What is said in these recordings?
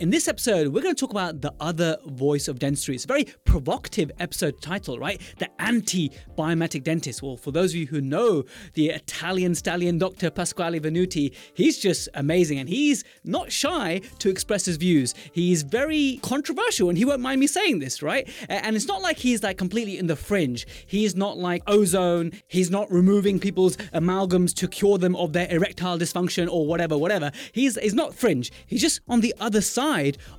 In this episode, we're going to talk about the other voice of dentistry. It's a very provocative episode title, right? The anti biomimetic dentist. Well, for those of you who know the Italian stallion Dr. Pasquale Venuti, he's just amazing and he's not shy to express his views. He's very controversial and he won't mind me saying this, right? And it's not like he's like completely in the fringe. He's not like ozone. He's not removing people's amalgams to cure them of their erectile dysfunction or whatever, whatever. He's, he's not fringe. He's just on the other side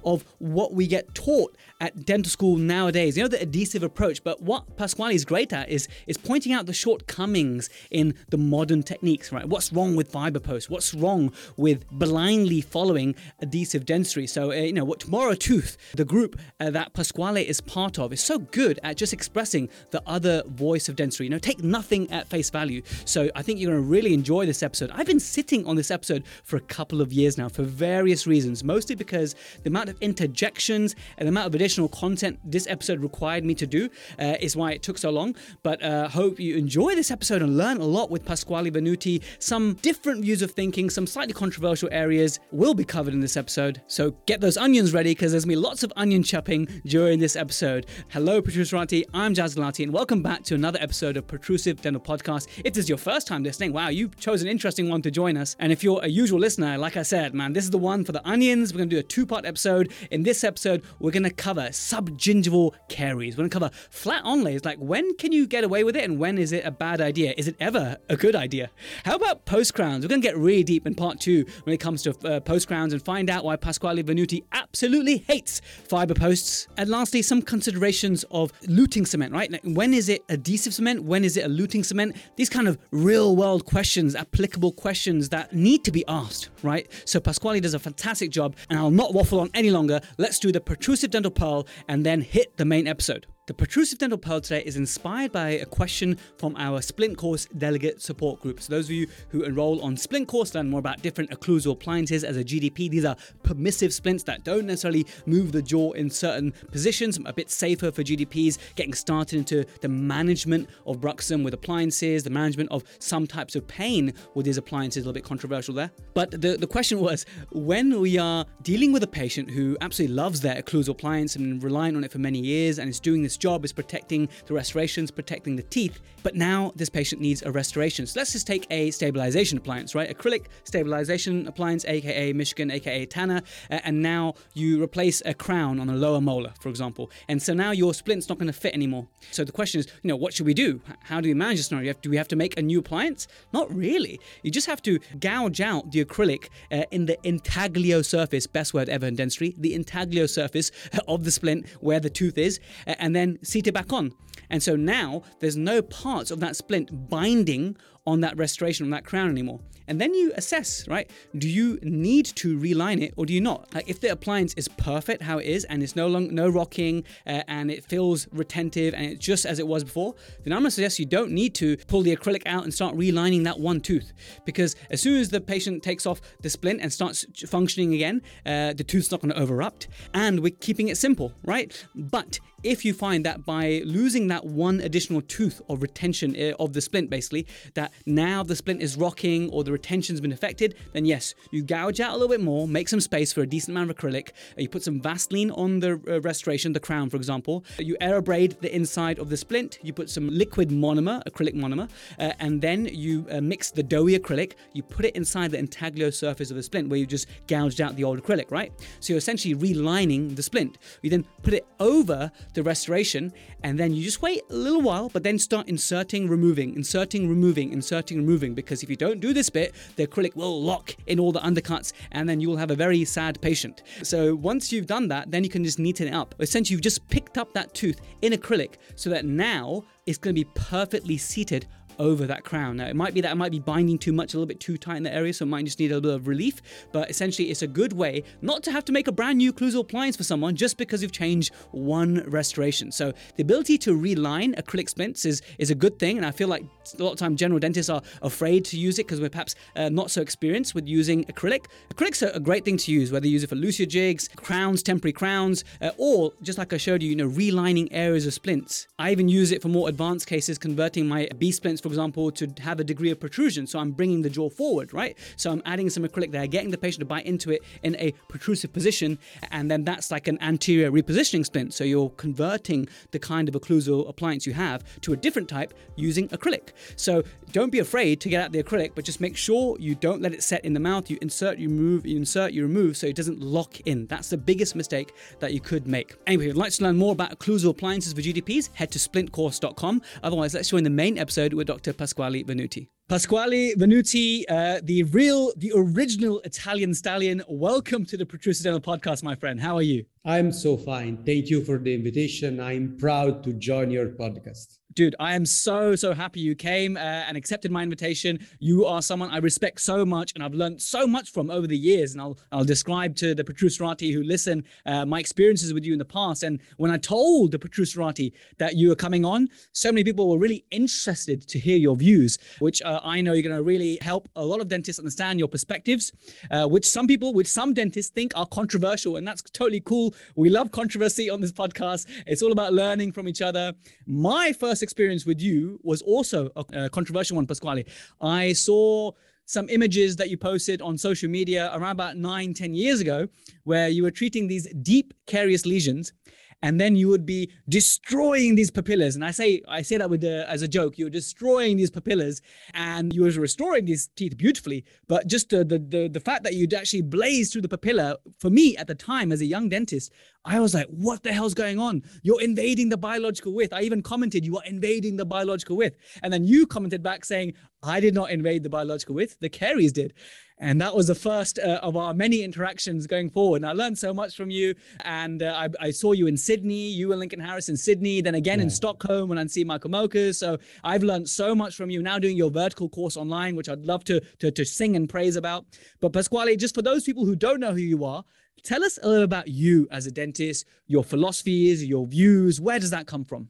of what we get taught at dental school nowadays. You know, the adhesive approach. But what Pasquale is great at is, is pointing out the shortcomings in the modern techniques, right? What's wrong with fiber posts? What's wrong with blindly following adhesive dentistry? So, uh, you know, what Tomorrow Tooth, the group uh, that Pasquale is part of, is so good at just expressing the other voice of dentistry. You know, take nothing at face value. So, I think you're going to really enjoy this episode. I've been sitting on this episode for a couple of years now for various reasons, mostly because the amount of interjections and the amount of additional content this episode required me to do uh, is why it took so long. But uh, hope you enjoy this episode and learn a lot with Pasquale Venuti. Some different views of thinking, some slightly controversial areas will be covered in this episode. So get those onions ready because there's going to be lots of onion chopping during this episode. Hello, Rati. I'm Jaz Gulati, and welcome back to another episode of Protrusive Dental Podcast. If this is your first time listening, wow, you chose an interesting one to join us. And if you're a usual listener, like I said, man, this is the one for the onions. We're going to do a two part episode. In this episode, we're going to cover subgingival caries. We're going to cover flat onlays, like when can you get away with it and when is it a bad idea? Is it ever a good idea? How about post crowns? We're going to get really deep in part two when it comes to uh, post crowns and find out why Pasquale Venuti absolutely hates fiber posts. And lastly, some considerations of luting cement, right? Like when is it adhesive cement? When is it a luting cement? These kind of real world questions, applicable questions that need to be asked, right? So Pasquale does a fantastic job, and I'll not waffle on any longer. Let's do the protrusive dental pearl and then hit the main episode. The Protrusive Dental Pearl today is inspired by a question from our Splint Course Delegate Support Group. So, those of you who enroll on Splint Course learn more about different occlusal appliances as a GDP. These are permissive splints that don't necessarily move the jaw in certain positions, a bit safer for GDPs, getting started into the management of bruxism with appliances, the management of some types of pain with these appliances, a little bit controversial there. But the, the question was when we are dealing with a patient who absolutely loves their occlusal appliance and relying on it for many years and is doing this job is protecting the restorations, protecting the teeth, but now this patient needs a restoration. So let's just take a stabilization appliance, right? Acrylic stabilization appliance, aka Michigan, aka Tanner, uh, and now you replace a crown on a lower molar, for example. And so now your splint's not going to fit anymore. So the question is, you know, what should we do? How do we manage this scenario? Do we have to make a new appliance? Not really. You just have to gouge out the acrylic uh, in the intaglio surface, best word ever in dentistry, the intaglio surface of the splint where the tooth is, and then seat it back on. And so now there's no parts of that splint binding on that restoration, on that crown anymore. And then you assess, right? Do you need to reline it or do you not? Like if the appliance is perfect how it is and it's no long, no rocking uh, and it feels retentive and it's just as it was before, then I'm gonna suggest you don't need to pull the acrylic out and start relining that one tooth because as soon as the patient takes off the splint and starts functioning again, uh, the tooth's not gonna overerupt and we're keeping it simple, right? But if you find that by losing that one additional tooth of retention uh, of the splint, basically, that now the splint is rocking or the retention's been affected, then yes, you gouge out a little bit more, make some space for a decent amount of acrylic. Uh, you put some Vaseline on the uh, restoration, the crown, for example. You air abrade the inside of the splint. You put some liquid monomer, acrylic monomer, uh, and then you uh, mix the doughy acrylic. You put it inside the intaglio surface of the splint where you just gouged out the old acrylic, right? So you're essentially relining the splint. You then put it over the restoration, and then you just wait a little while, but then start inserting, removing, inserting, removing, inserting and removing because if you don't do this bit, the acrylic will lock in all the undercuts and then you will have a very sad patient. So once you've done that, then you can just neaten it up. Essentially, you've just picked up that tooth in acrylic so that now it's going to be perfectly seated over that crown. Now, it might be that it might be binding too much, a little bit too tight in the area, so it might just need a little bit of relief. But essentially, it's a good way not to have to make a brand new occlusal appliance for someone just because you've changed one restoration. So the ability to reline acrylic splints is, is a good thing, and I feel like a lot of time general dentists are afraid to use it because we're perhaps uh, not so experienced with using acrylic. Acrylic's a, a great thing to use, whether you use it for lucia jigs, crowns, temporary crowns, uh, or just like I showed you, you know, relining areas of splints. I even use it for more advanced cases, converting my B splints, for for example, to have a degree of protrusion. So I'm bringing the jaw forward, right? So I'm adding some acrylic there, getting the patient to bite into it in a protrusive position, and then that's like an anterior repositioning splint. So you're converting the kind of occlusal appliance you have to a different type using acrylic. So don't be afraid to get out the acrylic, but just make sure you don't let it set in the mouth. You insert, you move, you insert, you remove, so it doesn't lock in. That's the biggest mistake that you could make. Anyway, if you'd like to learn more about occlusal appliances for GDPs, head to splintcourse.com. Otherwise, let's join the main episode with Dr. Pasquale Venuti. Pasquale Venuti, uh, the real, the original Italian stallion. Welcome to the Protrusive Dental Podcast, my friend. How are you? I'm so fine. Thank you for the invitation. I'm proud to join your podcast. Dude, I am so, so happy you came uh, and accepted my invitation. You are someone I respect so much and I've learned so much from over the years. And I'll, I'll describe to the Protruserati who listen uh, my experiences with you in the past. And when I told the Protruserati that you were coming on, so many people were really interested to hear your views, which uh, I know you're going to really help a lot of dentists understand your perspectives, uh, which some people, which some dentists think are controversial. And that's totally cool. We love controversy on this podcast. It's all about learning from each other. My first experience with you was also a controversial one, Pasquale. I saw some images that you posted on social media around about nine, ten years ago, where you were treating these deep carious lesions and then you would be destroying these papillas. And I say I say that with the, as a joke. You're destroying these papillas, and you were restoring these teeth beautifully. But just the the the, the fact that you'd actually blaze through the papilla for me at the time as a young dentist, I was like, what the hell's going on? You're invading the biological width. I even commented, you are invading the biological width. And then you commented back saying, I did not invade the biological width, the caries did. And that was the first uh, of our many interactions going forward. And I learned so much from you. And uh, I, I, saw you in Sydney, you and Lincoln Harris in Sydney, then again yeah. in Stockholm when I see Michael Mokas. So I've learned so much from you now doing your vertical course online, which I'd love to, to, to sing and praise about. But Pasquale, just for those people who don't know who you are, tell us a little about you as a dentist, your philosophies, your views. Where does that come from?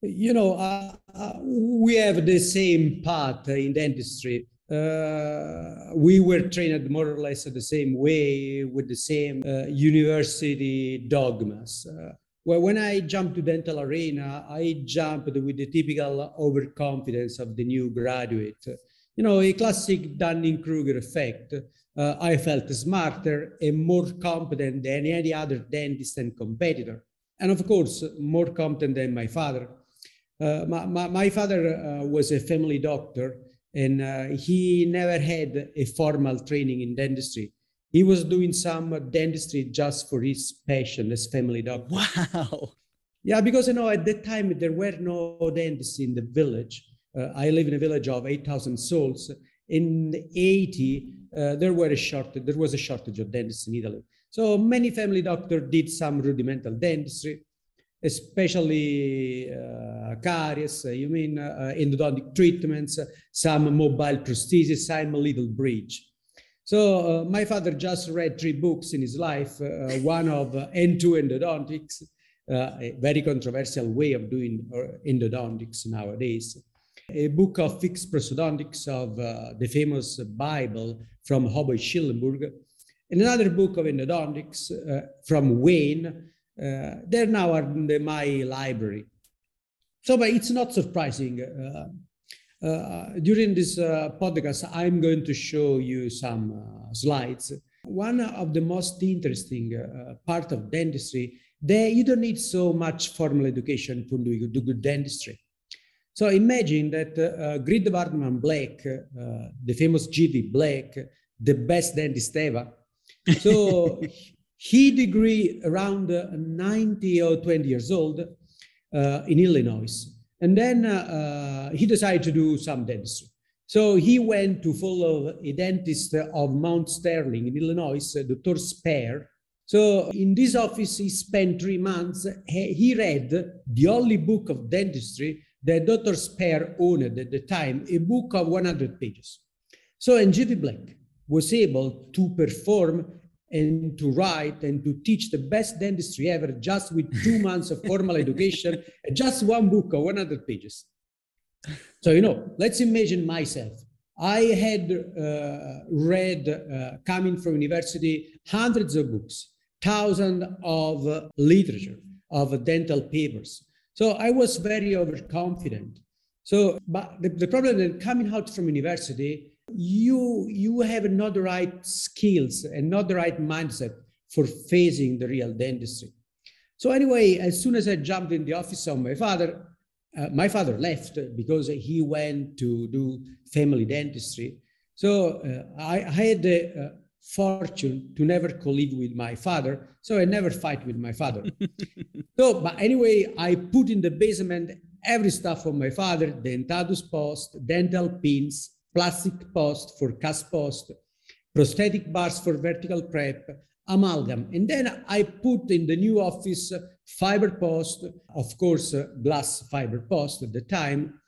You know, uh, uh, we have the same path in dentistry uh, we were trained more or less the same way with the same uh, university dogmas. Uh, well, when I jumped to dental arena, I jumped with the typical overconfidence of the new graduate. You know, a classic Dunning-Kruger effect. Uh, I felt smarter and more competent than any other dentist and competitor. And of course, more competent than my father. Uh, my, my, my, father uh, was a family doctor and uh, he never had a formal training in dentistry. He was doing some dentistry just for his passion as family doctor. Wow. Yeah, because you know at that time there were no dentists in the village. Uh, I live in a village of 8,000 souls. In 80, uh, there were a shortage. There was a shortage of dentists in Italy. So many family doctors did some rudimental dentistry especially uh, caries, uh, you mean uh, endodontic treatments, some mobile prosthesis, some little bridge. So uh, my father just read three books in his life, uh, one of uh, N2 endodontics, a very controversial way of doing endodontics nowadays. A book of fixed prosthodontics of the famous Bible from Hoboi Shillingburg, and another book of endodontics from Weine, uh, they're now in the, my library. So, but it's not surprising. Uh, uh, during this podcast, I'm going to show you some slides. One of the most interesting part of dentistry that you don't need so much formal education to do, do good dentistry. So imagine that uh, Grid Vardiman Black, uh, the famous GV Black, the best dentist ever. So he degree around uh, 90 or 20 years old uh, in Illinois. And then uh, he decided to do some dentistry. So he went to follow a dentist of Mount Sterling in Illinois, Dr. Speer. So in this office, he spent three months. He read the only book of dentistry that Dr. Speer owned at the time, a book of 100 pages. So NGV Black was able to perform and to write and to teach the best dentistry ever just with two months of formal education and just one book of 100 pages. So, you know, let's imagine myself. I had uh, read, uh, coming from university, hundreds of books, thousands of uh, literature, of dental papers. So I was very overconfident. So, but the, the problem that coming out from university, you you have not the right skills and not the right mindset for facing the real dentistry. So anyway, as soon as I jumped in the office of my father, uh, my father left because he went to do family dentistry. So uh, I, I, had the uh, fortune to never colleague with my father, so I never fight with my father. so, but anyway, I put in the basement every stuff from my father: dentatus post, dental pins, plastic post for cast post, prosthetic bars for vertical prep, amalgam. And then I put in the new office fiber post, of course, uh, glass fiber post at the time.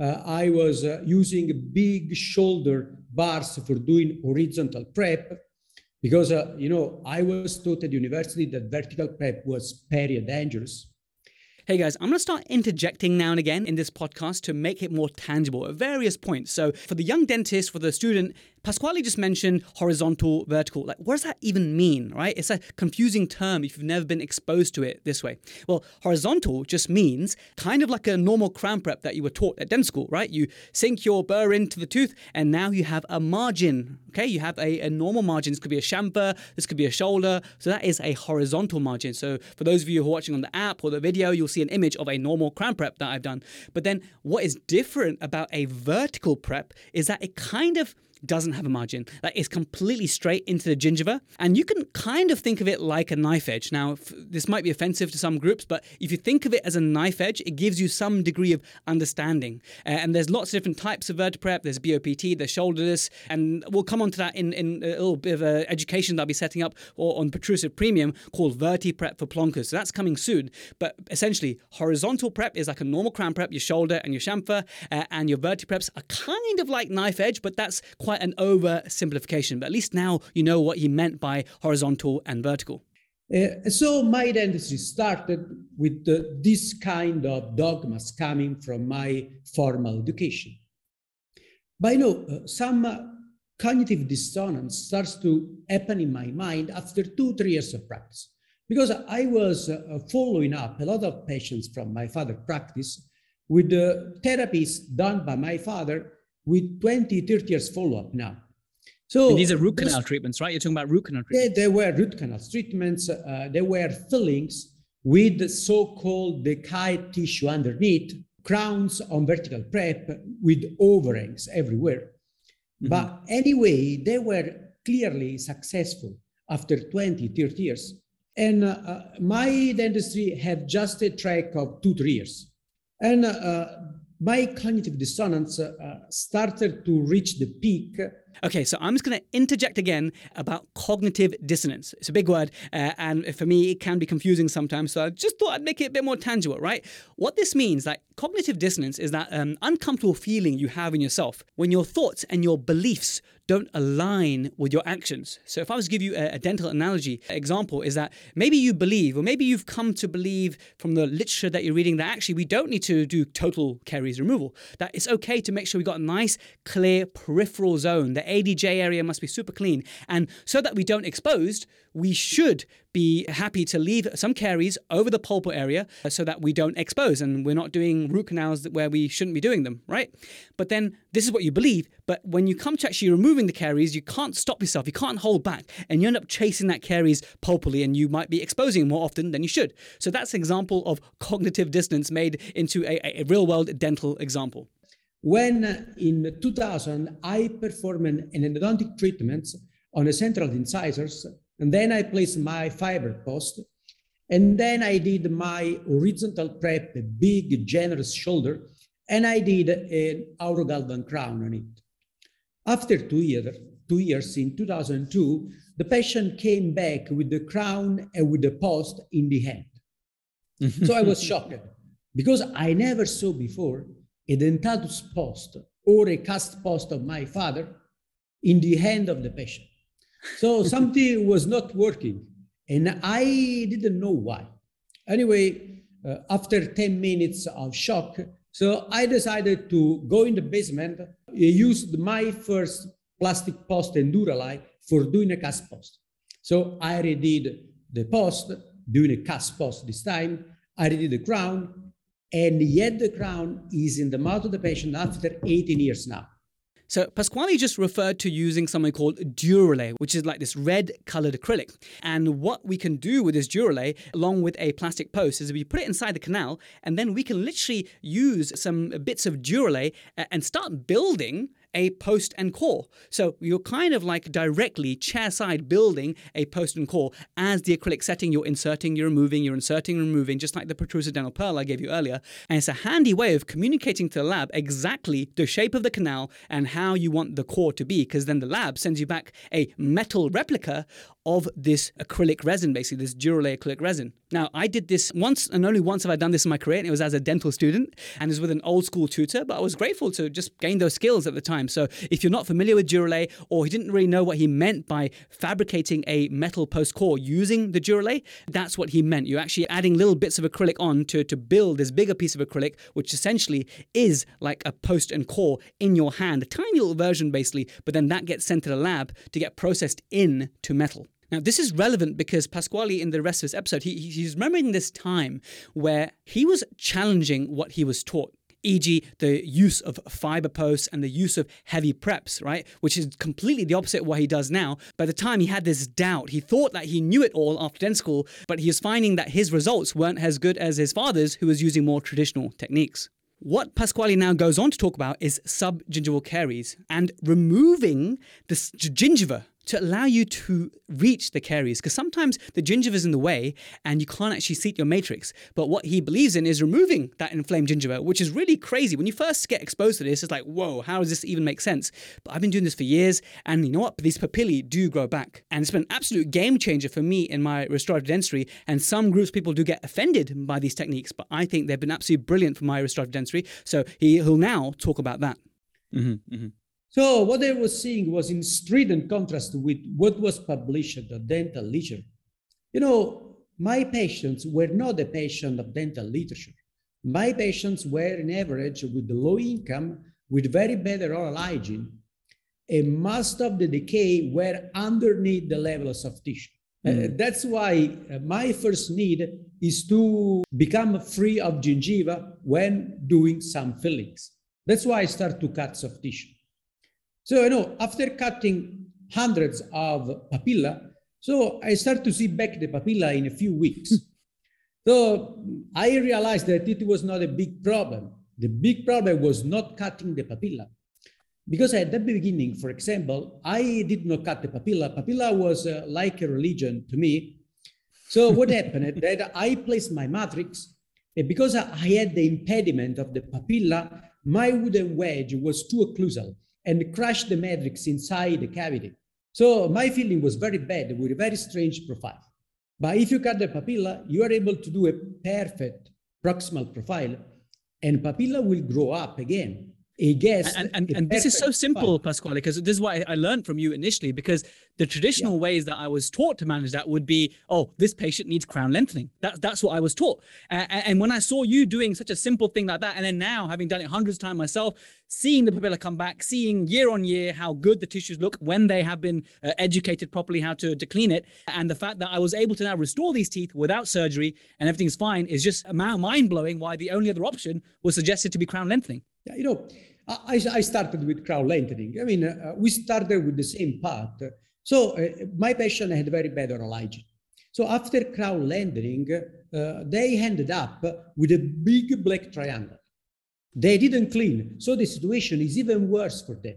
Uh, I was uh, using big shoulder bars for doing horizontal prep because, uh, you know, I was taught at university that vertical prep was very dangerous. Hey guys, I'm going to start interjecting now and again in this podcast to make it more tangible at various points. So, for the young dentist, for the student, Pasquale just mentioned horizontal, vertical. Like, what does that even mean, right? It's a confusing term if you've never been exposed to it this way. Well, horizontal just means kind of like a normal crown prep that you were taught at dental school, right? You sink your burr into the tooth and now you have a margin, okay? You have a, a normal margin. This could be a chamfer, this could be a shoulder. So that is a horizontal margin. So for those of you who are watching on the app or the video, you'll see an image of a normal crown prep that I've done. But then what is different about a vertical prep is that it kind of doesn't have a margin. Like it's completely straight into the gingiva. And you can kind of think of it like a knife edge. Now, this might be offensive to some groups, but if you think of it as a knife edge, it gives you some degree of understanding. Uh, and there's lots of different types of vertiprep. There's BOPT, there's shoulderless, and we'll come on to that in, in a little bit of education that I'll be setting up on Protrusive Premium called VertiPrep for plonkers. So that's coming soon. But essentially, horizontal prep is like a normal crown prep, your shoulder and your chamfer, uh, and your vertipreps are kind of like knife edge, but that's quite quite an oversimplification, but at least now you know what he meant by horizontal and vertical. Uh, so my dentistry started with uh, this kind of dogmas coming from my formal education. But you know, uh, some uh, cognitive dissonance starts to happen in my mind after two, three years of practice. Because I was uh, following up a lot of patients from my father practice with the therapies done by my father with 20, 30 years follow-up now. So and these are root canal those, treatments, right? You're talking about root canal treatments. They, they were root canal treatments. Uh, they were fillings with the so-called decayed tissue underneath, crowns on vertical prep with overhangs everywhere. Mm-hmm. But anyway, they were clearly successful after 20, 30 years. And uh, uh, my dentistry had just a track of two, three years. And uh, my cognitive dissonance uh, started to reach the peak. Okay, so I'm just going to interject again about cognitive dissonance. It's a big word, uh, and for me, it can be confusing sometimes. So I just thought I'd make it a bit more tangible, right? What this means, like cognitive dissonance, is that um, uncomfortable feeling you have in yourself when your thoughts and your beliefs don't align with your actions. So, if I was to give you a, a, dental analogy, example is that maybe you believe, or maybe you've come to believe from the literature that you're reading, that actually we don't need to do total caries removal. That it's okay to make sure we've got a nice, clear peripheral zone. The ADJ area must be super clean. And so that we don't exposed, we should be happy to leave some caries over the pulpal area so that we don't expose and we're not doing root canals where we shouldn't be doing them, right? But then this is what you believe. But when you come to actually removing the caries, you can't stop yourself, you can't hold back, and you end up chasing that caries pulpally and you might be exposing more often than you should. So that's an example of cognitive dissonance made into a, a real world dental example. When in 2000 I performed an endodontic treatment on a central incisors and then I placed my fiber post. And then I did my horizontal prep, a big, generous shoulder, and I did an Aurogalvan crown on it. After two, year, two years, in 2002, the patient came back with the crown and with the post in the hand. so I was shocked because I never saw before a dentatus post or a cast post of my father in the hand of the patient. So something was not working, and I didn't know why. Anyway, uh, after 10 minutes of shock, so I decided to go in the basement, I used my first plastic post and Duralay for doing a cast post. So I redid the post, doing a cast post this time. I redid the crown, And yet the crown is in the mouth of the patient after 18 years now. So Pasquale just referred to using something called Duralay, which is like this red colored acrylic. And what we can do with this Duralay, along with a plastic post, is we put it inside the canal, and then we can literally use some bits of Duralay uh, and start building a post and core. So you're kind of like directly chairside building a post and core as the acrylic setting. You're inserting, you're removing, you're inserting, removing, just like the protrusive dental pearl I gave you earlier. And it's a handy way of communicating to the lab exactly the shape of the canal and how you want the core to be, because then the lab sends you back a metal replica of this acrylic resin, basically this Duralay acrylic resin. Now, I did this once and only once have I done this in my career, and it was as a dental student and it was with an old school tutor, but I was grateful to just gain those skills at the time. So if you're not familiar with Duralay or he didn't really know what he meant by fabricating a metal post core using the Duralay, that's what he meant. You're actually adding little bits of acrylic on to, to build this bigger piece of acrylic, which essentially is like a post and core in your hand, a tiny little version basically, but then that gets sent to the lab to get processed into metal. Now, this is relevant because Pasquale, in the rest of his episode, he, he's remembering this time where he was challenging what he was taught e.g., the use of fiber posts and the use of heavy preps, right? Which is completely the opposite of what he does now. By the time he had this doubt, he thought that he knew it all after dental school, but he was finding that his results weren't as good as his father's, who was using more traditional techniques. What Pasquale now goes on to talk about is subgingival caries and removing the gingiva to allow you to reach the caries because sometimes the gingiva is in the way and you can't actually seat your matrix. But what he believes in is removing that inflamed gingiva, which is really crazy. When you first get exposed to this, it's like, whoa, how does this even make sense? But I've been doing this for years, and you know what? These papillae do grow back. And it's been an absolute game changer for me in my restorative dentistry. And some groups people do get offended by these techniques, but I think they've been absolutely brilliant for my restorative dentistry. So he, he'll now talk about that. Mm-hmm, mm-hmm. So what I was seeing was in strident contrast with what was published at the dental literature. You know, my patients were not a patient of dental literature. My patients were in average with low income, with very bad oral hygiene, and most of the decay were underneath the level of soft tissue. Mm. Uh, that's why uh, my first need is to become free of gingiva when doing some fillings. That's why I start to cut soft tissue. So, you know, after cutting hundreds of papilla, so I start to see back the papilla in a few weeks. so I realized that it was not a big problem. The big problem was not cutting the papilla. Because at the beginning, for example, I did not cut the papilla. Papilla was uh, like a religion to me. So what happened that I placed my matrix, and because I had the impediment of the papilla, my wooden wedge was too occlusal and crushed the matrix inside the cavity. So my feeling was very bad with a very strange profile. But if you cut the papilla, you are able to do a perfect proximal profile and papilla will grow up again a guess. And, and, and this is so simple, Pasquale, because this is what I learned from you initially, because the traditional yeah. ways that I was taught to manage that would be, oh, this patient needs crown lengthening. That, that's what I was taught. Uh, and when I saw you doing such a simple thing like that, and then now having done it hundreds of times myself, seeing the papilla come back, seeing year on year how good the tissues look when they have been uh, educated properly how to, to clean it, and the fact that I was able to now restore these teeth without surgery and everything's fine is just mind blowing why the only other option was suggested to be crown lengthening. Yeah, you know, I, I started with crown lengthening. I mean, uh, we started with the same part. So uh, my patient had very bad oral hygiene. So after crown lengthening, uh, they ended up with a big black triangle. They didn't clean, so the situation is even worse for them.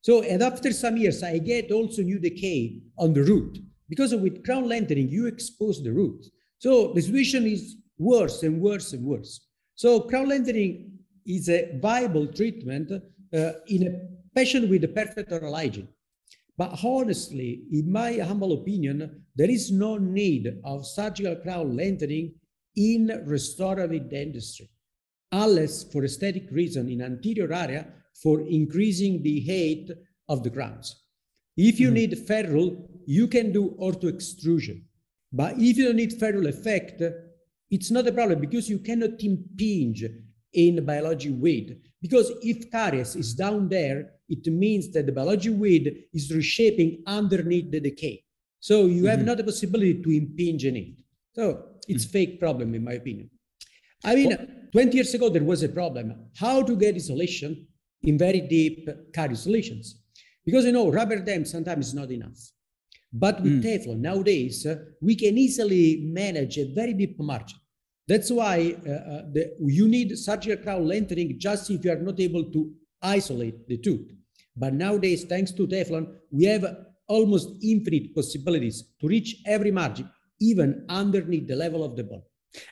So, and after some years, I get also new decay on the root because with crown lengthening, you expose the root. So the situation is worse and worse and worse. So crown lengthening is a viable treatment uh, in a patient with a perfect oral hygiene. But honestly, in my humble opinion, there is no need of surgical crown lengthening in restorative dentistry, unless for aesthetic reason in anterior area for increasing the height of the crowns. If you mm-hmm. need ferrule, you can do ortho extrusion. But if you don't need ferrule effect, it's not a problem because you cannot impinge in biology weed. Because if caries is down there, it means that the biology weed is reshaping underneath the decay. So you mm-hmm. have not the possibility to impinge in it. So it's mm-hmm. fake problem, in my opinion. I mean, what? 20 years ago, there was a problem. How to get isolation in very deep carious lesions? Because, you know, rubber dam sometimes is not enough. But with mm. Teflon, nowadays, uh, we can easily manage a very deep margin. That's why uh, uh, the, you need surgical crown lengthening just if you are not able to isolate the tooth. But nowadays, thanks to Teflon, we have almost infinite possibilities to reach every margin, even underneath the level of the bone.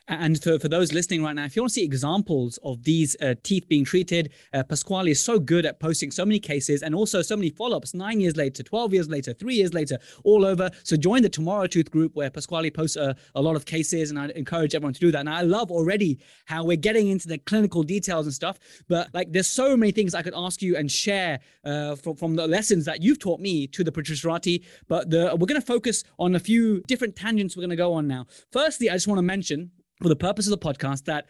And for, for those listening right now, if you want to see examples of these uh, teeth being treated, uh, Pasquale is so good at posting so many cases and also so many follow ups nine years later, 12 years later, three years later, all over. So join the Tomorrow Tooth group where Pasquale posts a, a lot of cases, and I encourage everyone to do that. And I love already how we're getting into the clinical details and stuff. But like, there's so many things I could ask you and share uh, from, from the lessons that you've taught me to the Protruserati. But the, we're going to focus on a few different tangents we're going to go on now. Firstly, I just want to mention for the purpose of the podcast that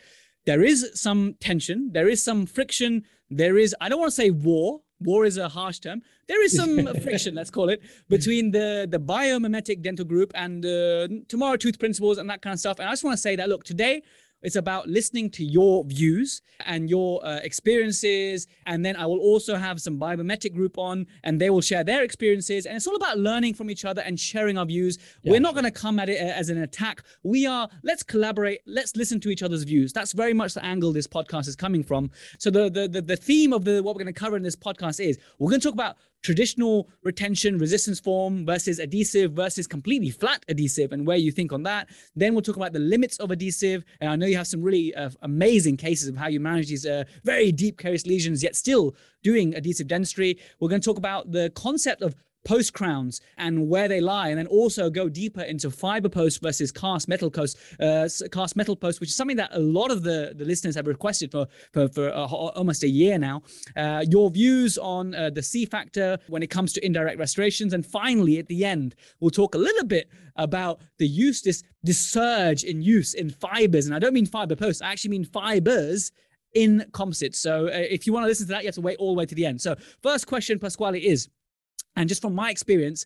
there is some tension, there is some friction, there is, I don't want to say war, war is a harsh term. There is some friction, let's call it, between the, the biomimetic dental group and uh, tomorrow tooth principles and that kind of stuff. And I just want to say that, look, today it's about listening to your views and your uh, experiences. And then I will also have some biomimetic group on and they will share their experiences. And it's all about learning from each other and sharing our views. Yeah. We're not going to come at it uh, as an attack. We are, let's collaborate. Let's listen to each other's views. That's very much the angle this podcast is coming from. So the, the, the, the theme of the, what we're going to cover in this podcast is we're going to talk about traditional retention resistance form versus adhesive versus completely flat adhesive and where you think on that. Then we'll talk about the limits of adhesive. And I know you have some really uh, amazing cases of how you manage these uh, very deep carious lesions, yet still doing adhesive dentistry. We're going to talk about the concept of post crowns and where they lie, and then also go deeper into fiber post versus cast metal post, uh, cast metal post, which is something that a lot of the, the listeners have requested for for, for almost a year now. Uh, your views on uh, the C factor when it comes to indirect restorations, and finally at the end, we'll talk a little bit about the use this this surge in use in fibers, and I don't mean fiber posts, I actually mean fibers in composites. So uh, if you want to listen to that, you have to wait all the way to the end. So first question, Pasquale, is and just from my experience,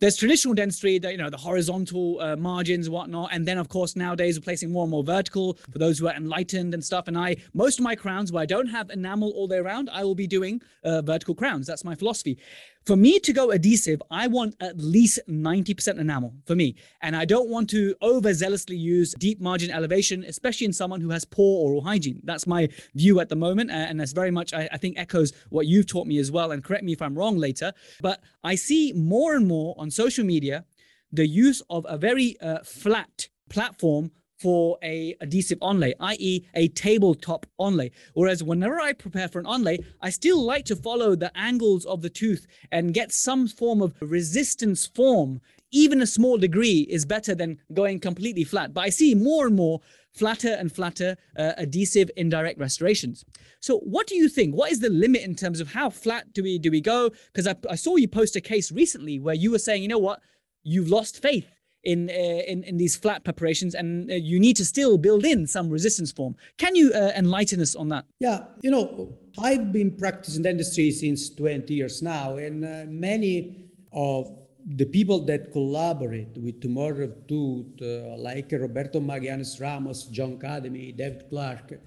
there's traditional dentistry, that you know, the horizontal uh, margins, whatnot, and then of course nowadays we're placing more and more vertical for those who are enlightened and stuff. And I, most of my crowns where I don't have enamel all the way around, I will be doing uh, vertical crowns. That's my philosophy. For me to go adhesive, I want at least 90% enamel for me. And I don't want to overzealously use deep margin elevation, especially in someone who has poor oral hygiene. That's my view at the moment. And that's very much, I, think, echoes what you've taught me as well. And correct me if I'm wrong later. But I see more and more on social media the use of a very uh, flat platform for a adhesive onlay, i.e. a tabletop onlay. Whereas whenever I prepare for an onlay, I still like to follow the angles of the tooth and get some form of resistance form. Even a small degree is better than going completely flat. But I see more and more flatter and flatter uh, adhesive indirect restorations. So what do you think? What is the limit in terms of how flat do we do we go? Because I, I saw you post a case recently where you were saying, you know what, you've lost faith in, uh, in in these flat preparations, and uh, you need to still build in some resistance form. Can you uh, enlighten us on that? Yeah, you know, I've been practicing dentistry since 20 years now, and many of the people that collaborate with Tomorrow Tooth, uh, like Roberto Magallanes Ramos, John Cademy, David Clark,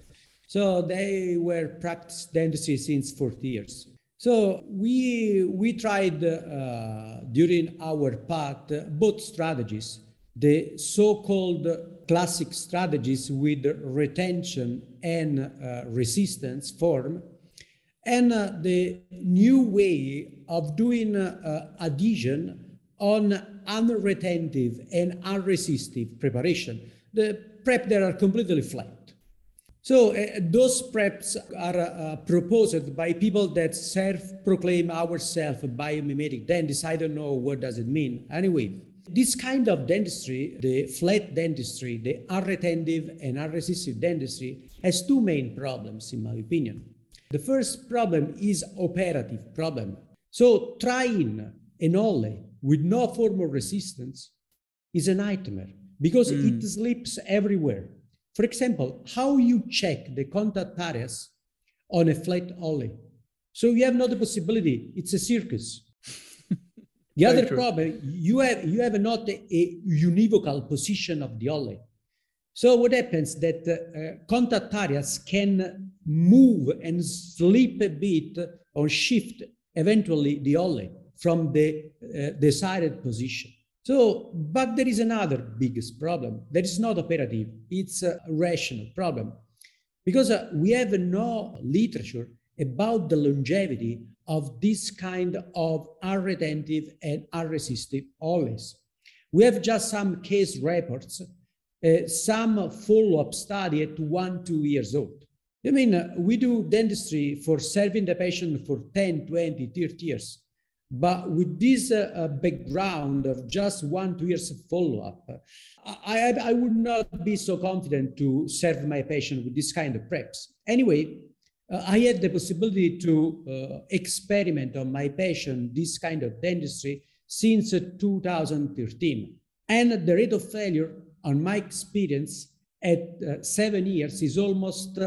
so they were practicing dentistry since 40 years. So we, we tried uh, during our path both strategies, the so-called classic strategies with retention and uh, resistance form, and uh, the new way of doing uh, adhesion on unretentive and unresistive preparation. The prep that are completely flat. So uh, those preps are uh, proposed by people that self-proclaim ourselves a biomimetic dentists. I don't know what does it mean. Anyway, this kind of dentistry, the flat dentistry, the unretentive and unresistive dentistry, has two main problems, in my opinion. The first problem is operative problem. So trying an onlay with no form of resistance is a nightmare because mm. it slips everywhere. For example, how you check the contact areas on a flat onlay. So you have not the possibility, it's a circus. the other true. problem, you have you have not a, a univocal position of the onlay. So what happens that uh, contact areas can move and slip a bit or shift eventually the onlay from the uh, desired position. So, but there is another biggest problem that is not operative, it's a rational problem. Because uh, we have no literature about the longevity of this kind of unretentive and unresistive onlays. We have just some case reports, uh, some follow-up study at one, two years old. I mean, uh, we do dentistry for serving the patient for 10, 20, 30 years. But with this uh, uh, background of just one, two years of follow up, I, I, would not be so confident to serve my patient with this kind of preps. Anyway, uh, I had the possibility to uh, experiment on my patient this kind of dentistry since 2013. And the rate of failure, on my experience, at uh, seven years is almost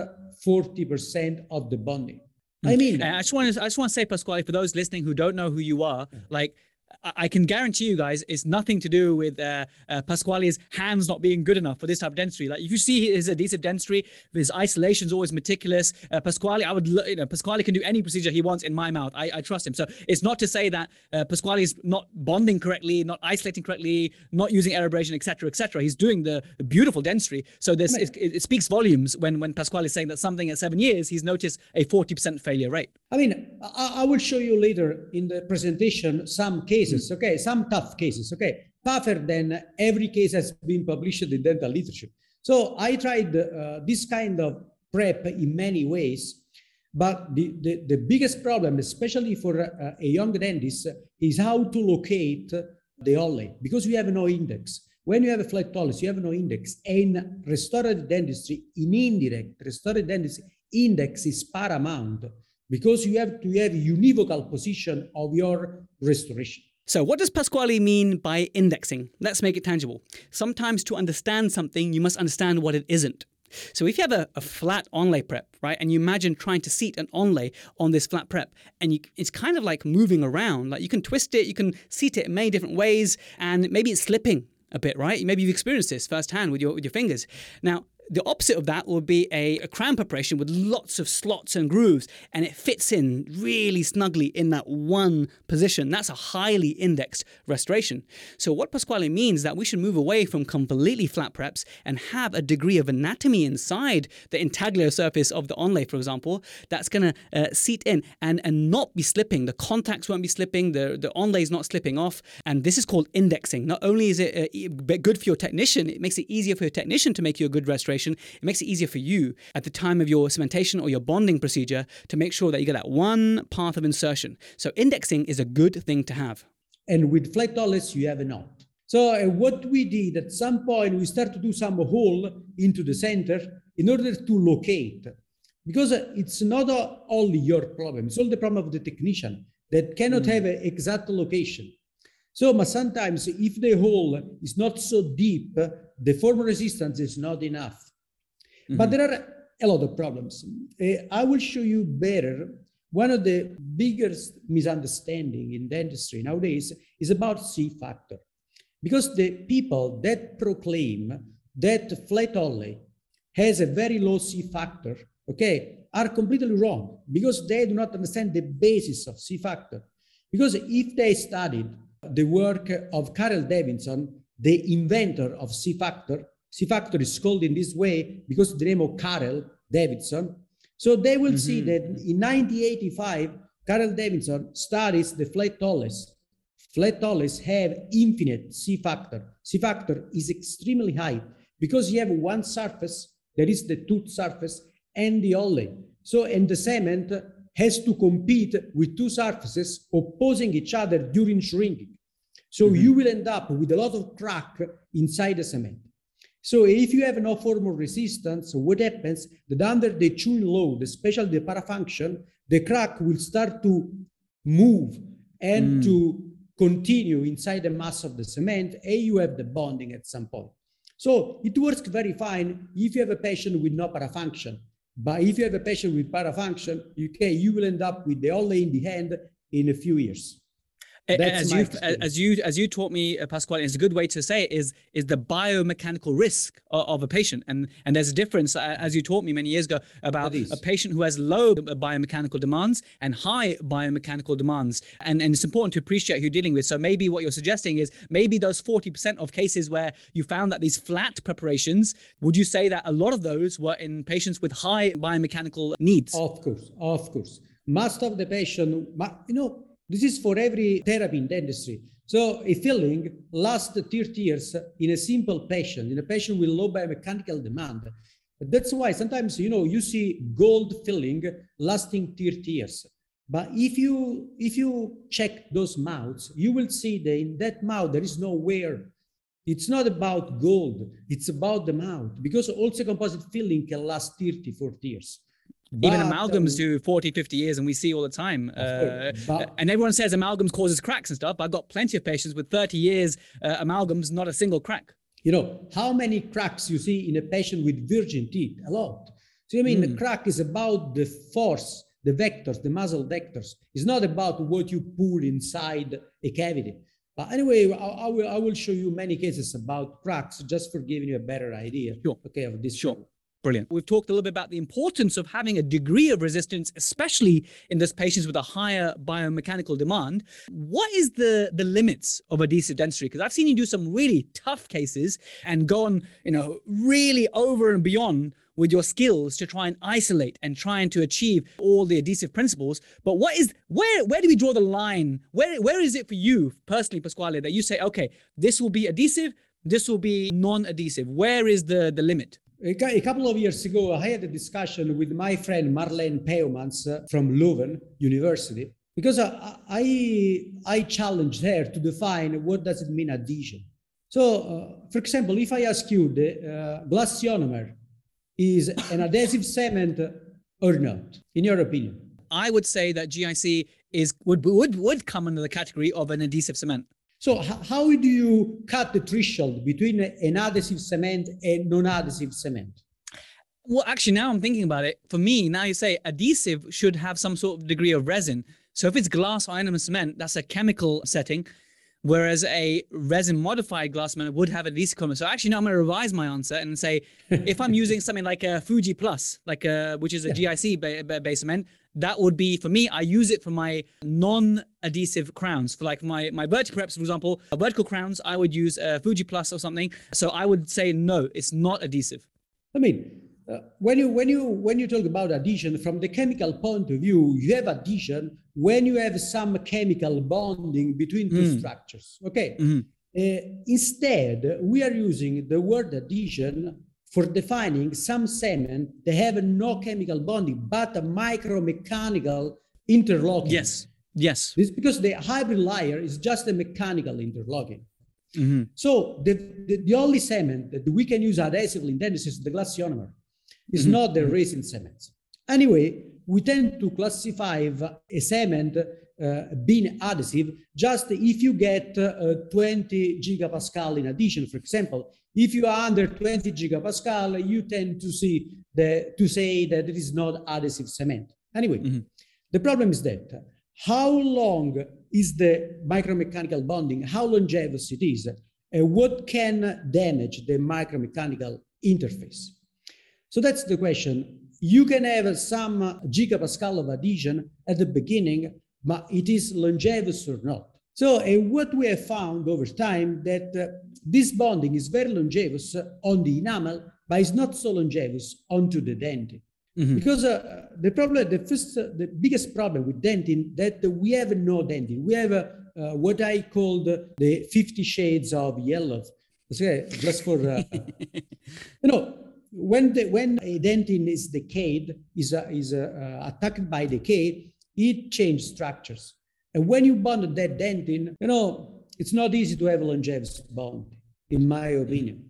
40% of the bonding. I mean, I just want to I just want to say, Pasquale, for those listening who don't know who you are, like I can guarantee you guys, it's nothing to do with uh, uh, Pasquale's hands not being good enough for this type of dentistry. Like if you see his adhesive dentistry, his isolation is always meticulous. Uh, Pasquale, I would, you know, Pasquale can do any procedure he wants in my mouth. I, I trust him. So it's not to say that uh, Pasquale is not bonding correctly, not isolating correctly, not using air abrasion, etc., etc. He's doing the, the, beautiful dentistry. So this it, it, speaks volumes when when Pasquale is saying that something at seven years he's noticed a forty percent failure rate. I mean, I, I will show you later in the presentation some cases cases, okay, some tough cases, okay, tougher than every case has been published in dental literature. So I tried uh, this kind of prep in many ways, but the, the, the biggest problem, especially for uh, a young dentist, is how to locate the onlay because we have no index. When you have a flat talus, you have no index. In restorative dentistry, in indirect restorative dentistry, index is paramount because you have to have univocal position of your restoration. So, what does Pasquale mean by indexing? Let's make it tangible. Sometimes to understand something, you must understand what it isn't. So if you have a, a, flat onlay prep, right, and you imagine trying to seat an onlay on this flat prep, and you, it's kind of like moving around. Like you can twist it, you can seat it in many different ways, and maybe it's slipping a bit, right? Maybe you've experienced this firsthand with your with your fingers. Now, the opposite of that would be a, a crown preparation with lots of slots and grooves, and it fits in really snugly in that one position. That's a highly indexed restoration. So, what Pasquale means is that we should move away from completely flat preps and have a degree of anatomy inside the intaglio surface of the onlay, for example, that's going to uh, seat in and, and not be slipping. The contacts won't be slipping, the, the onlay is not slipping off. And this is called indexing. Not only is it uh, good for your technician, it makes it easier for your technician to make you a good restoration it makes it easier for you at the time of your cementation or your bonding procedure to make sure that you get that one path of insertion. So indexing is a good thing to have. And with flat talus, you have a knot. So uh, what we did at some point, we start to do some hole into the center in order to locate, because uh, it's not only your problem; it's all the problem of the technician that cannot mm. have an exact location. So, but sometimes if the hole is not so deep, the form resistance is not enough. Mm-hmm. But there are a lot of problems. Uh, I will show you better. One of the biggest misunderstanding in dentistry nowadays is about C factor. Because the people that proclaim that flat onlay has a very low C factor, okay, are completely wrong because they do not understand the basis of C factor. Because if they studied the work of Carel Davidson, the inventor of C factor, C factor is called in this way because the name of Carel Davidson. So they will mm-hmm. see that in 1985, Carel Davidson studies the flat talus. Flat talus have infinite C factor. C factor is extremely high because you have one surface, that is the tooth surface, and the onlay. So, and the cement has to compete with two surfaces opposing each other during shrinking. So mm-hmm. you will end up with a lot of crack inside the cement. So if you have no form of resistance, what happens that under the chewing load, especially the parafunction, the crack will start to move and mm. to continue inside the mass of the cement, and you have the bonding at some point. So it works very fine if you have a patient with no parafunction. But if you have a patient with parafunction, okay, you will end up with the onlay in the hand in a few years. As you as you as you taught me, uh, Pasquale, it's a good way to say it is is the biomechanical risk of, of a patient, and and there's a difference uh, as you taught me many years ago about a patient who has low biomechanical demands and high biomechanical demands, and and it's important to appreciate who you're dealing with. So maybe what you're suggesting is maybe those 40% of cases where you found that these flat preparations, would you say that a lot of those were in patients with high biomechanical needs? Of course, of course. Most of the patient, you know this is for every therapy in dentistry. So a filling lasts 30 years in a simple patient, in a patient with low biomechanical demand. That's why sometimes, you know, you see gold filling lasting 30 years. But if you if you check those mouths, you will see that in that mouth there is no wear. It's not about gold, it's about the mouth because also composite filling can last 30, 40 years. But, Even amalgams um, do 40, 50 years, and we see all the time. Uh, but, and everyone says amalgams causes cracks and stuff. I've got plenty of patients with 30 years uh, amalgams, not a single crack. You know, how many cracks you see in a patient with virgin teeth? A lot. So, I mean, mm. the hmm. crack is about the force, the vectors, the muscle vectors. It's not about what you pull inside a cavity. But anyway, I, I, will, I will show you many cases about cracks just for giving you a better idea sure. okay, of this. Sure. Brilliant. We've talked a little bit about the importance of having a degree of resistance, especially in those patients with a higher biomechanical demand. What is the, the limits of adhesive dentistry? Because I've seen you do some really tough cases and go on, you know, really over and beyond with your skills to try and isolate and trying to achieve all the adhesive principles. But what is where where do we draw the line? Where where is it for you personally, Pasquale, that you say, okay, this will be adhesive, this will be non-adhesive? Where is the the limit? A couple of years ago, I had a discussion with my friend Marleen Peumans uh, from Leuven University because I, I, I, challenged her to define what does it mean adhesion. So, uh, for example, if I ask you the uh, glass ionomer is an adhesive cement or not, in your opinion? I would say that GIC is would would would come under the category of an adhesive cement. So how do you cut the threshold between an adhesive cement and non-adhesive cement? Well, actually, now I'm thinking about it. For me, now you say adhesive should have some sort of degree of resin. So if it's glass ionomer cement, that's a chemical setting, whereas a resin modified glass cement would have adhesive component. So actually, now I'm going to revise my answer and say, if I'm using something like a Fuji Plus, like a, which is a yeah. GIC based cement, that would be for me i use it for my non-adhesive crowns. For like my my vertical preps for example vertical crowns i would use a fuji plus or something. So i would say no it's not adhesive. I mean uh, when you when you when you talk about adhesion from the chemical point of view you have adhesion when you have some chemical bonding between two mm. structures. Okay? Mm-hmm. uh, instead we are using the word adhesion for defining some cement they have no chemical bonding but a micromechanical interlocking. Yes. Yes. This because the hybrid layer is just a mechanical interlocking. Mm-hmm. So the, the, the, only cement that we can use adhesively in dentistry is the glass ionomer. It's mm-hmm. not the resin cements. Anyway, we tend to classify a cement uh, being adhesive just if you get uh, 20 gigapascal in addition. For example, if you are under 20 gigapascal, you tend to see the, to say that it is not adhesive cement. Anyway, mm-hmm. the problem is that how long is the micromechanical bonding, how longevous it is, and what can damage the micromechanical interface. So that's the question. You can have some gigapascal of adhesion at the beginning, but it is longevous or not. So uh, what we have found over time that uh, this bonding is very longevous on the enamel, but it's not so longevous onto the dentin. Mm-hmm. Because uh, the problem, the first, uh, the biggest problem with dentin that we have no dentin. We have uh, what I call the, the 50 shades of yellow. Okay, just for, uh, you know, when, the, when a dentin is decayed, is, is attacked by decay, it changes structures. And when you bond that dentin, you know, it's not easy to have a longevous bond, in my opinion.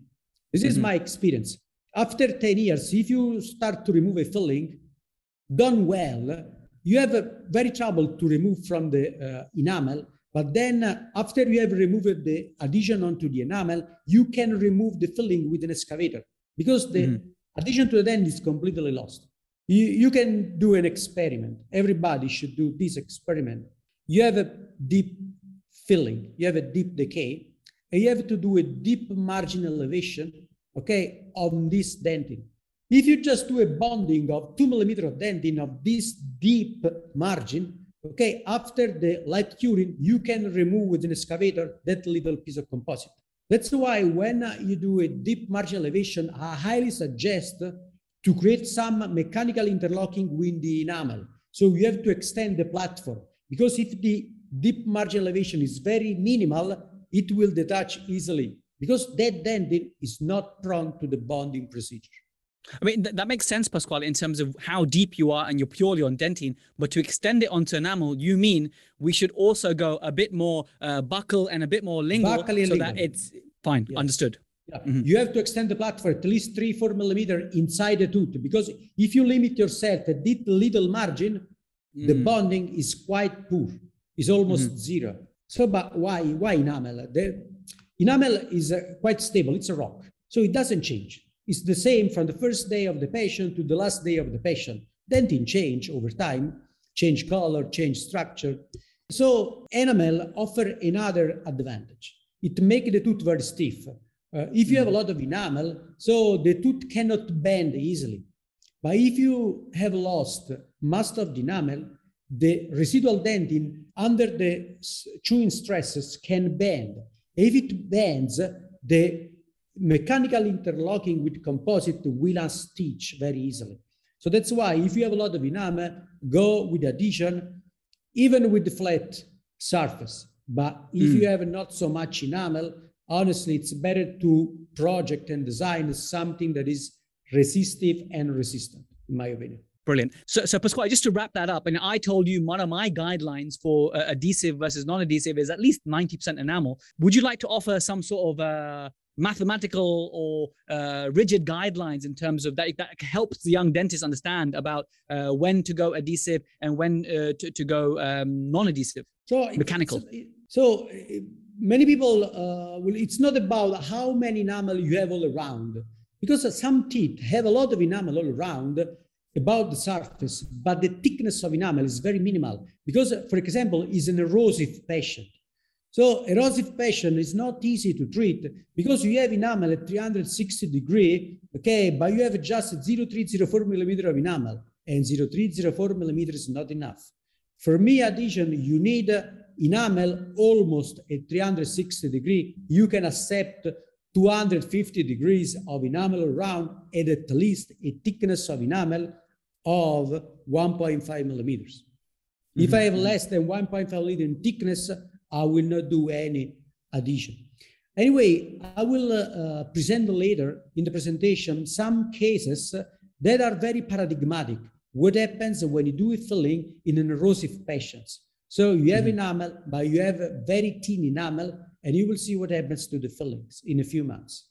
This is mm-hmm. my experience. After 10 years, if you start to remove a filling done well, you have a very trouble to remove from the uh, enamel. But then uh, after you have removed the addition onto the enamel, you can remove the filling with an excavator because the mm-hmm. adhesion to the dent is completely lost. You, you can do an experiment. Everybody should do this experiment you have a deep filling, you have a deep decay, and you have to do a deep margin elevation, okay, on this dentin. If you just do a bonding of two millimeter of dentin of this deep margin, okay, after the light curing, you can remove with an excavator that little piece of composite. That's why when you do a deep margin elevation, I highly suggest to create some mechanical interlocking with the enamel. So you have to extend the platform because if the deep margin elevation is very minimal, it will detach easily because that dentin is not prone to the bonding procedure. I mean, th- that makes sense, Pasquale, in terms of how deep you are and you're purely on dentin. But to extend it onto enamel, you mean we should also go a bit more uh, buccal and a bit more lingual so and that it's fine. Yes. Understood. Yeah. Mhm. You have to extend the platform at least three, four millimeter inside the tooth because if you limit yourself at this little margin, the Mm. bonding is quite poor. It's almost zero. So, but why? Why enamel? The enamel is uh, quite stable. It's a rock, so it doesn't change. It's the same from the first day of the patient to the last day of the patient. Dentin change over time, change color, change structure. So enamel offer another advantage. It make the tooth very stiff. Uh, if you have a lot of enamel, so the tooth cannot bend easily. But if you have lost most of the enamel, the residual dentin under the chewing stresses can bend. If it bends, the mechanical interlocking with composite will unstitch very easily. So that's why if you have a lot of enamel, go with addition, even with the flat surface. But if Mm. you have not so much enamel, honestly, it's better to project and design something that is resistive and resistant, in my opinion. Brilliant. So, so Pasquale, just to wrap that up, and I told you one of my guidelines for uh, adhesive versus non-adhesive is at least 90% enamel. Would you like to offer some sort of uh, mathematical or uh, rigid guidelines in terms of that that helps the young dentist understand about uh, when to go adhesive and when uh, to, to go um, non-adhesive? So Mechanical. it's- So uh, many people, uh, will, it's not about how many enamel you have all around, because some teeth have a lot of enamel all around about the surface, but the thickness of enamel is very minimal. Because, for example, is an erosive patient. So erosive patient is not easy to treat because you have enamel at 360 degree, okay, but you have just 0.304 millimeter of enamel, and 0.304 millimeter is not enough. For me, addition, you need uh, enamel almost at 360 degree. You can accept 250 degrees of enamel around and at least a thickness of enamel of 1.5 millimeters. If I have less than 1.5 millimeter in thickness, I will not do any addition. Anyway, I will uh, uh, present later in the presentation some cases that are very paradigmatic. What happens when you do a filling in an erosive patients? So you have enamel, but you have a very thin enamel, and you will see what happens to the fillings in a few months.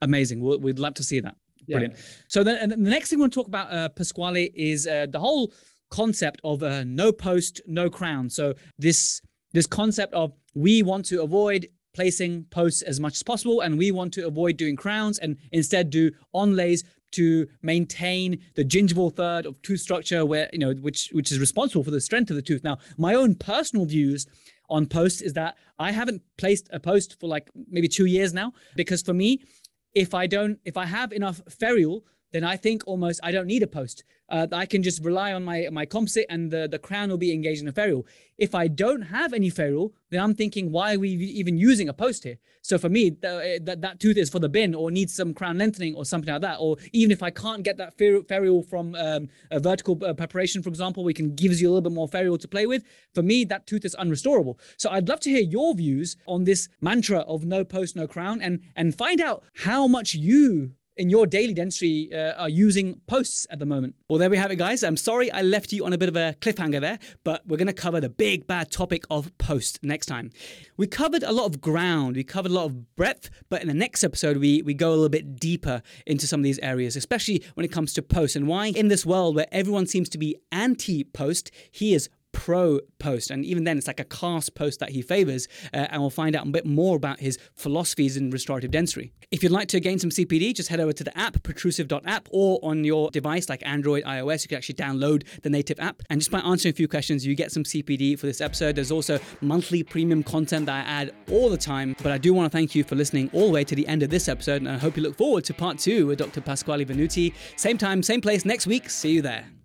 Amazing. We'll, we'd love to see that. Yeah. Brilliant. So then, and the next thing we want to talk about, uh, Pasquale, is uh, the whole concept of uh, no post, no crown. So this this concept of we want to avoid placing posts as much as possible, and we want to avoid doing crowns, and instead do onlays to maintain the gingival third of tooth structure, where you know which which is responsible for the strength of the tooth. Now, my own personal views on posts is that I haven't placed a post for like maybe two years now because for me if I don't, if I have enough ferrule, then I think almost I don't need a post. Uh, I can just rely on my my composite, and the the crown will be engaged in a ferrule. If I don't have any ferrule, then I'm thinking, why are we even using a post here? So for me, th- that that tooth is for the bin, or needs some crown lengthening, or something like that. Or even if I can't get that fer- ferrule from um, a vertical uh, preparation, for example, we can gives you a little bit more ferrule to play with. For me, that tooth is unrestorable. So I'd love to hear your views on this mantra of no post, no crown, and and find out how much you in your daily dentistry uh, are using posts at the moment. Well, there we have it, guys. I'm sorry I left you on a bit of a cliffhanger there, but we're going to cover the big bad topic of post next time. We covered a lot of ground, we covered a lot of breadth, but in the next episode, we, we go a little bit deeper into some of these areas, especially when it comes to post and why in this world where everyone seems to be anti post, he is Pro post. And even then, it's like a cast post that he favors. Uh, and we'll find out a bit more about his philosophies in restorative dentistry. If you'd like to gain some CPD, just head over to the app, protrusive.app, or on your device like Android, iOS, you can actually download the native app. And just by answering a few questions, you get some CPD for this episode. There's also monthly premium content that I add all the time. But I do want to thank you for listening all the way to the end of this episode. And I hope you look forward to part two with Dr. Pasquale Venuti. Same time, same place next week. See you there.